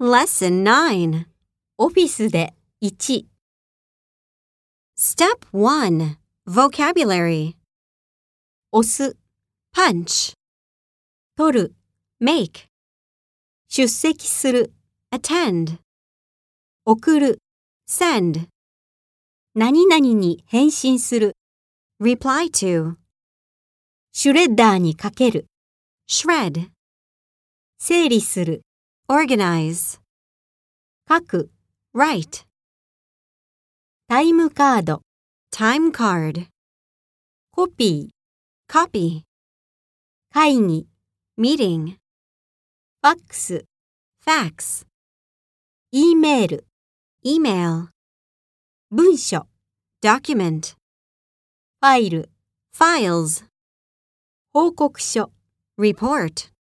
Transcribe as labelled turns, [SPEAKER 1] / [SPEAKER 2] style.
[SPEAKER 1] Lesson 9.
[SPEAKER 2] オフィスで1、
[SPEAKER 1] Step 1. Vocabulary.
[SPEAKER 2] 押す、
[SPEAKER 1] Punch.
[SPEAKER 2] 取る、
[SPEAKER 1] Make.
[SPEAKER 2] 出席する、
[SPEAKER 1] Attend.
[SPEAKER 2] 送る、
[SPEAKER 1] Send.
[SPEAKER 2] 何々に返信する、
[SPEAKER 1] Reply to.
[SPEAKER 2] シュレッダーにかける、
[SPEAKER 1] Shred.
[SPEAKER 2] 整理する、
[SPEAKER 1] Organize.
[SPEAKER 2] 書く、
[SPEAKER 1] Write.
[SPEAKER 2] タイムカード、
[SPEAKER 1] Time card.
[SPEAKER 2] コピー、
[SPEAKER 1] Copy.
[SPEAKER 2] 会議、
[SPEAKER 1] Meeting.
[SPEAKER 2] ファックス、
[SPEAKER 1] Fax.
[SPEAKER 2] E メール、
[SPEAKER 1] Email.
[SPEAKER 2] 文書、
[SPEAKER 1] Document.
[SPEAKER 2] ファイル、
[SPEAKER 1] Files.
[SPEAKER 2] 報告書。
[SPEAKER 1] Report.